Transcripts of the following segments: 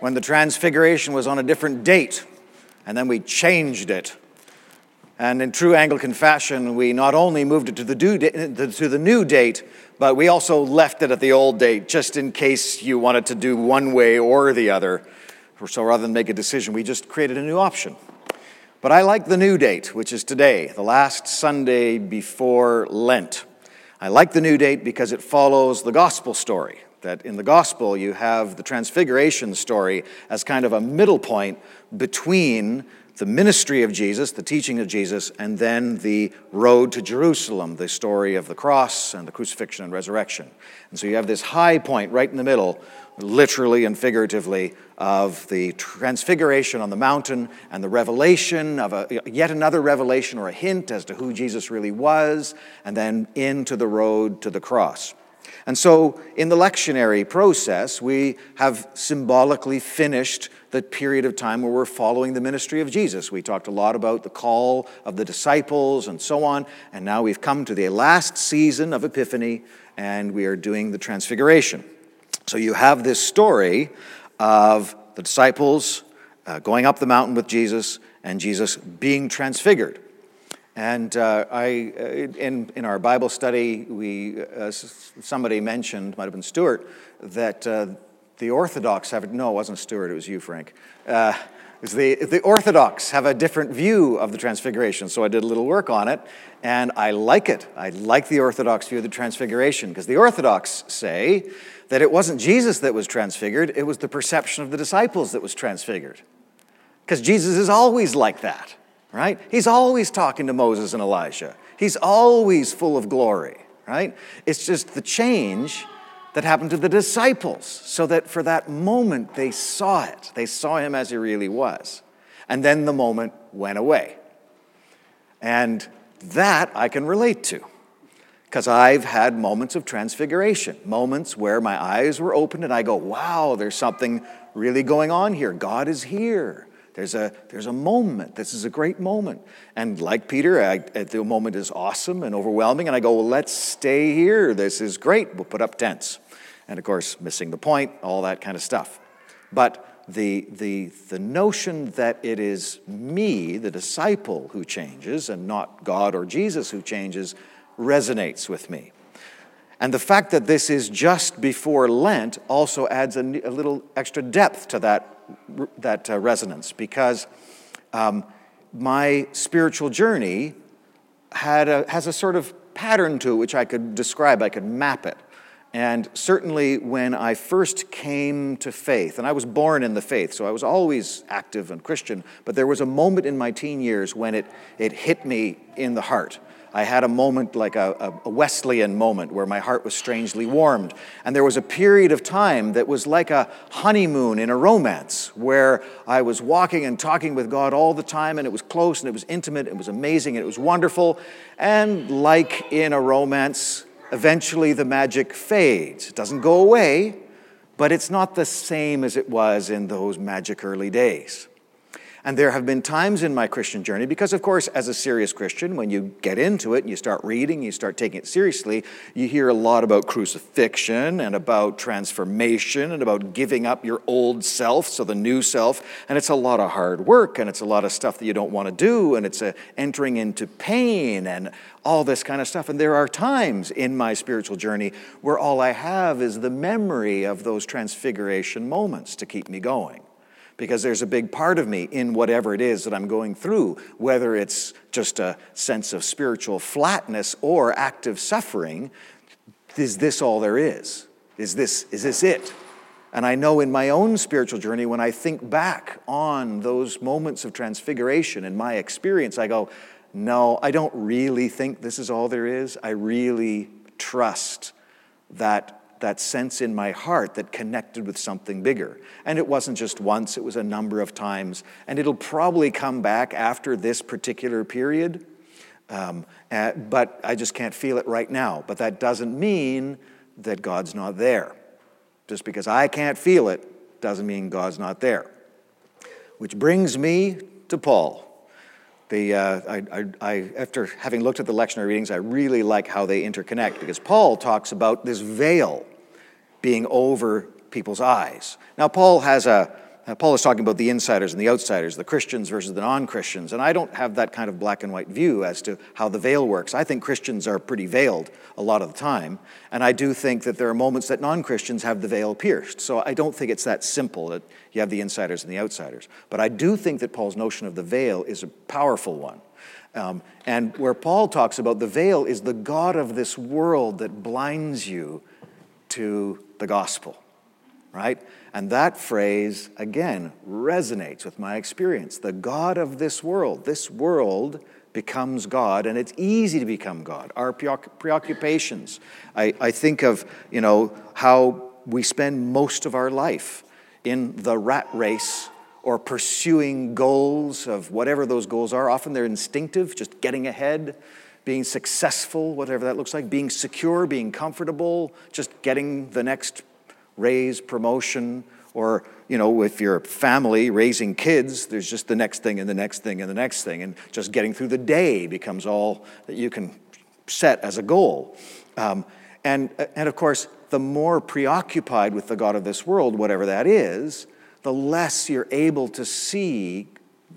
when the Transfiguration was on a different date, and then we changed it. And in true Anglican fashion, we not only moved it to the, due to the new date, but we also left it at the old date just in case you wanted to do one way or the other. So rather than make a decision, we just created a new option. But I like the new date, which is today, the last Sunday before Lent. I like the new date because it follows the gospel story. That in the gospel, you have the transfiguration story as kind of a middle point between the ministry of Jesus, the teaching of Jesus, and then the road to Jerusalem, the story of the cross and the crucifixion and resurrection. And so you have this high point right in the middle, literally and figuratively, of the transfiguration on the mountain and the revelation of a, yet another revelation or a hint as to who Jesus really was, and then into the road to the cross. And so, in the lectionary process, we have symbolically finished the period of time where we're following the ministry of Jesus. We talked a lot about the call of the disciples and so on, and now we've come to the last season of Epiphany, and we are doing the Transfiguration. So, you have this story of the disciples uh, going up the mountain with Jesus and Jesus being transfigured. And uh, I, uh, in, in our Bible study, we, uh, somebody mentioned, might have been Stuart, that uh, the Orthodox have, no, it wasn't Stuart, it was you, Frank. Uh, the, the Orthodox have a different view of the Transfiguration, so I did a little work on it, and I like it. I like the Orthodox view of the Transfiguration, because the Orthodox say that it wasn't Jesus that was transfigured, it was the perception of the disciples that was transfigured. Because Jesus is always like that right? He's always talking to Moses and Elijah. He's always full of glory, right? It's just the change that happened to the disciples so that for that moment they saw it. They saw him as he really was. And then the moment went away. And that I can relate to because I've had moments of transfiguration, moments where my eyes were opened and I go, wow, there's something really going on here. God is here. There's a, there's a moment. This is a great moment. And like Peter, I, the moment is awesome and overwhelming. And I go, well, let's stay here. This is great. We'll put up tents. And of course, missing the point, all that kind of stuff. But the, the, the notion that it is me, the disciple, who changes and not God or Jesus who changes resonates with me. And the fact that this is just before Lent also adds a, a little extra depth to that that uh, resonance because um, my spiritual journey had a, has a sort of pattern to it which I could describe, I could map it. And certainly when I first came to faith, and I was born in the faith, so I was always active and Christian, but there was a moment in my teen years when it, it hit me in the heart. I had a moment like a, a, Wesleyan moment where my heart was strangely warmed. And there was a period of time that was like a honeymoon in a romance where I was walking and talking with God all the time, and it was close and it was intimate, and it was amazing, and it was wonderful. And like in a romance, eventually the magic fades. It doesn't go away, but it's not the same as it was in those magic early days. And there have been times in my Christian journey, because of course, as a serious Christian, when you get into it and you start reading, you start taking it seriously, you hear a lot about crucifixion and about transformation and about giving up your old self, so the new self. And it's a lot of hard work and it's a lot of stuff that you don't want to do and it's entering into pain and all this kind of stuff. And there are times in my spiritual journey where all I have is the memory of those transfiguration moments to keep me going because there's a big part of me in whatever it is that I'm going through, whether it's just a sense of spiritual flatness or active suffering. Is this all there is? Is this, is this it? And I know in my own spiritual journey, when I think back on those moments of transfiguration in my experience, I go, no, I don't really think this is all there is. I really trust that that sense in my heart that connected with something bigger. And it wasn't just once, it was a number of times. And it'll probably come back after this particular period. Um, uh, but I just can't feel it right now. But that doesn't mean that God's not there. Just because I can't feel it doesn't mean God's not there. Which brings me to Paul. The, uh, I, I, I, after having looked at the lectionary readings, I really like how they interconnect because Paul talks about this veil being over people's eyes. Now, Paul has a, Uh, Paul is talking about the insiders and the outsiders, the Christians versus the non Christians. And I don't have that kind of black and white view as to how the veil works. I think Christians are pretty veiled a lot of the time. And I do think that there are moments that non Christians have the veil pierced. So I don't think it's that simple that you have the insiders and the outsiders. But I do think that Paul's notion of the veil is a powerful one. Um, and where Paul talks about the veil is the God of this world that blinds you to the gospel, right? And that phrase, again, resonates with my experience. The God of this world, this world becomes God, and it's easy to become God. Our preoccupations. I, I think of, you know, how we spend most of our life in the rat race or pursuing goals of whatever those goals are. Often they're instinctive, just getting ahead, being successful, whatever that looks like, being secure, being comfortable, just getting the next raise, promotion, or you know, if you're a family raising kids, there's just the next thing and the next thing and the next thing, and just getting through the day becomes all that you can set as a goal. Um, and, and of course, the more preoccupied with the God of this world, whatever that is, the less you're able to see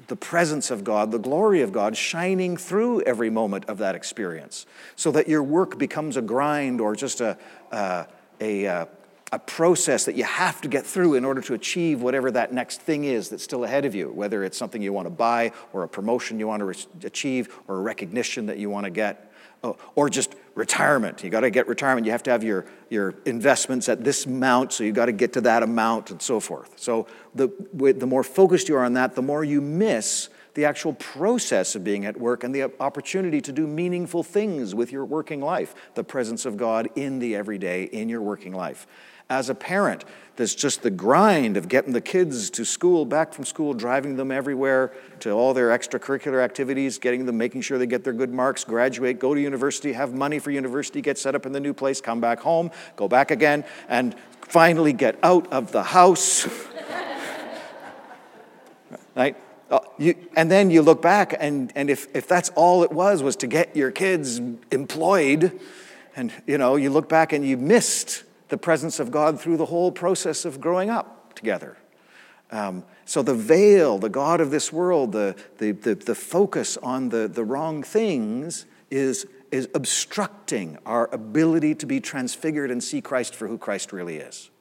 the presence of God, the glory of God shining through every moment of that experience, so that your work becomes a grind or just a, a, a, a process that you have to get through in order to achieve whatever that next thing is that's still ahead of you, whether it's something you want to buy or a promotion you want to re- achieve or a recognition that you want to get. Oh, or just retirement. You got to get retirement. You have to have your, your investments at this amount, so you got to get to that amount and so forth. So the, the more focused you are on that, the more you miss the actual process of being at work and the opportunity to do meaningful things with your working life, the presence of God in the everyday, in your working life as a parent. There's just the grind of getting the kids to school, back from school, driving them everywhere to all their extracurricular activities, getting them, making sure they get their good marks, graduate, go to university, have money for university, get set up in the new place, come back home, go back again, and finally get out of the house. right? Uh, you, and then you look back, and, and if, if that's all it was, was to get your kids employed, and you know, you look back and you missed the presence of God through the whole process of growing up together. Um, so the veil, the God of this world, the, the, the, the, focus on the, the wrong things is, is obstructing our ability to be transfigured and see Christ for who Christ really is.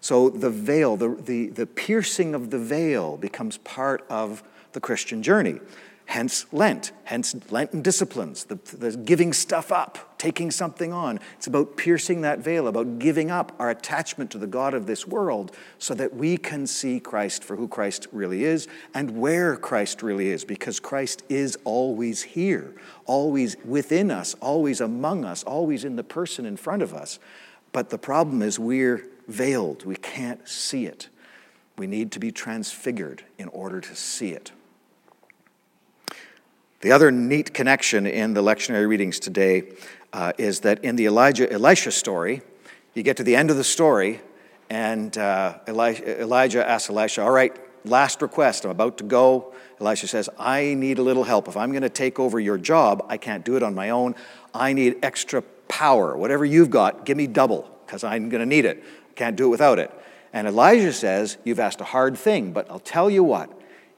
So the veil, the, the, the piercing of the veil becomes part of the Christian journey. Hence Lent, hence Lenten disciplines, the, the, giving stuff up, taking something on. It's about piercing that veil, about giving up our attachment to the God of this world so that we can see Christ for who Christ really is and where Christ really is, because Christ is always here, always within us, always among us, always in the person in front of us. But the problem is we're veiled, we can't see it. We need to be transfigured in order to see it. The other neat connection in the lectionary readings today uh, is that in the Elijah Elisha story, you get to the end of the story, and uh, Elijah, Elijah asks Elisha, All right, last request, I'm about to go. Elisha says, I need a little help. If I'm going to take over your job, I can't do it on my own. I need extra power. Whatever you've got, give me double, because I'm going to need it. Can't do it without it. And Elijah says, You've asked a hard thing, but I'll tell you what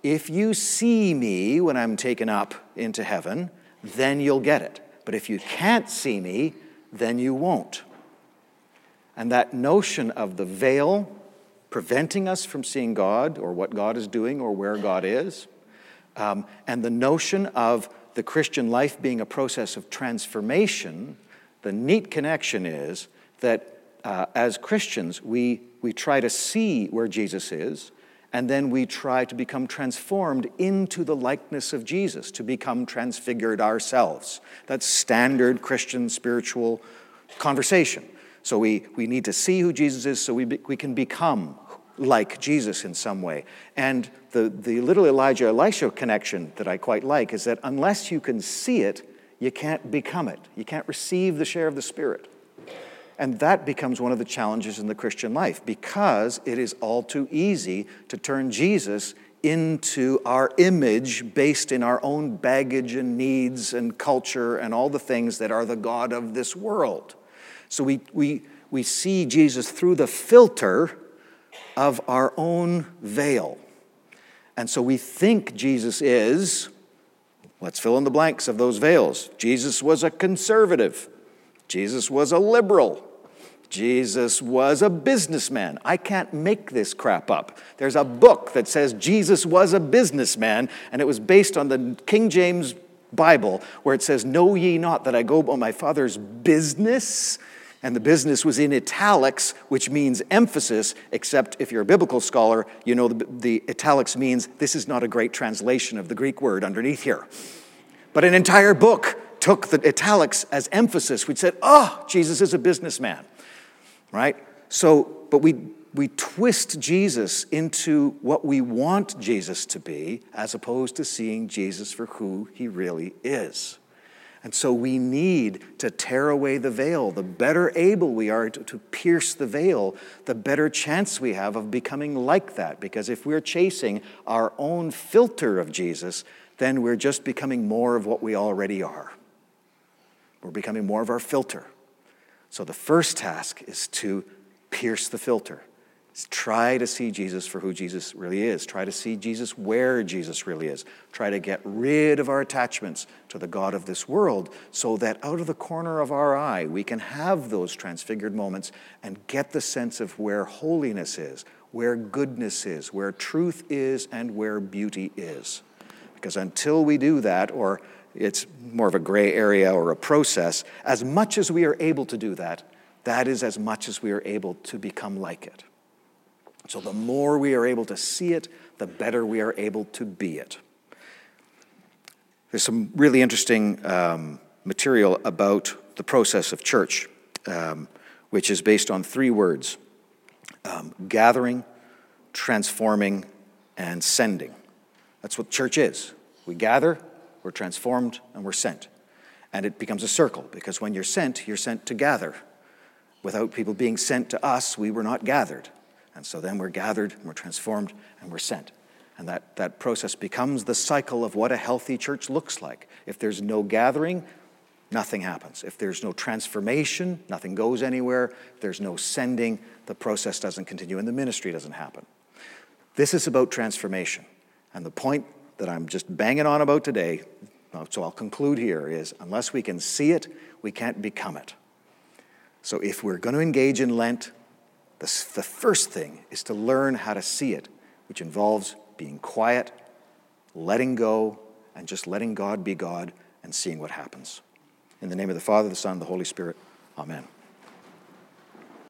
if you see me when I'm taken up into heaven, then you'll get it. But if you can't see me, then you won't. And that notion of the veil preventing us from seeing God or what God is doing or where God is, um, and the notion of the Christian life being a process of transformation, the neat connection is that uh, as Christians, we, we try to see where Jesus is and then we try to become transformed into the likeness of Jesus, to become transfigured ourselves. That's standard Christian spiritual conversation. So we, we need to see who Jesus is so we, be, we can become like Jesus in some way. And the, the little Elijah Elisha connection that I quite like is that unless you can see it, you can't become it. You can't receive the share of the Spirit. And that becomes one of the challenges in the Christian life because it is all too easy to turn Jesus into our image based in our own baggage and needs and culture and all the things that are the God of this world. So we, we, we see Jesus through the filter of our own veil. And so we think Jesus is, let's fill in the blanks of those veils. Jesus was a conservative, Jesus was a liberal. Jesus was a businessman. I can't make this crap up. There's a book that says Jesus was a businessman, and it was based on the King James Bible where it says, Know ye not that I go about my Father's business? And the business was in italics, which means emphasis, except if you're a biblical scholar, you know the, the italics means this is not a great translation of the Greek word underneath here. But an entire book took the italics as emphasis, which said, Oh, Jesus is a businessman right? So, but we, we twist Jesus into what we want Jesus to be as opposed to seeing Jesus for who he really is. And so we need to tear away the veil. The better able we are to, to, pierce the veil, the better chance we have of becoming like that. Because if we're chasing our own filter of Jesus, then we're just becoming more of what we already are. We're becoming more of our filter. So the first task is to pierce the filter. Try to see Jesus for who Jesus really is. Try to see Jesus where Jesus really is. Try to get rid of our attachments to the God of this world so that out of the corner of our eye we can have those transfigured moments and get the sense of where holiness is, where goodness is, where truth is, and where beauty is. Because until we do that, or it's more of a gray area or a process. As much as we are able to do that, that is as much as we are able to become like it. So the more we are able to see it, the better we are able to be it. There's some really interesting um, material about the process of church, um, which is based on three words um, gathering, transforming, and sending. That's what church is. We gather, we're transformed, and we're sent. And it becomes a circle because when you're sent, you're sent to gather. Without people being sent to us, we were not gathered. And so then we're gathered, we're transformed, and we're sent. And that, that process becomes the cycle of what a healthy church looks like. If there's no gathering, nothing happens. If there's no transformation, nothing goes anywhere. If there's no sending, the process doesn't continue and the ministry doesn't happen. This is about transformation. And the point that I'm just banging on about today, uh, so I'll conclude here, is unless we can see it, we can't become it. So if we're going to engage in Lent, the, the first thing is to learn how to see it, which involves being quiet, letting go, and just letting God be God and seeing what happens. In the name of the Father, the Son, and the Holy Spirit, amen.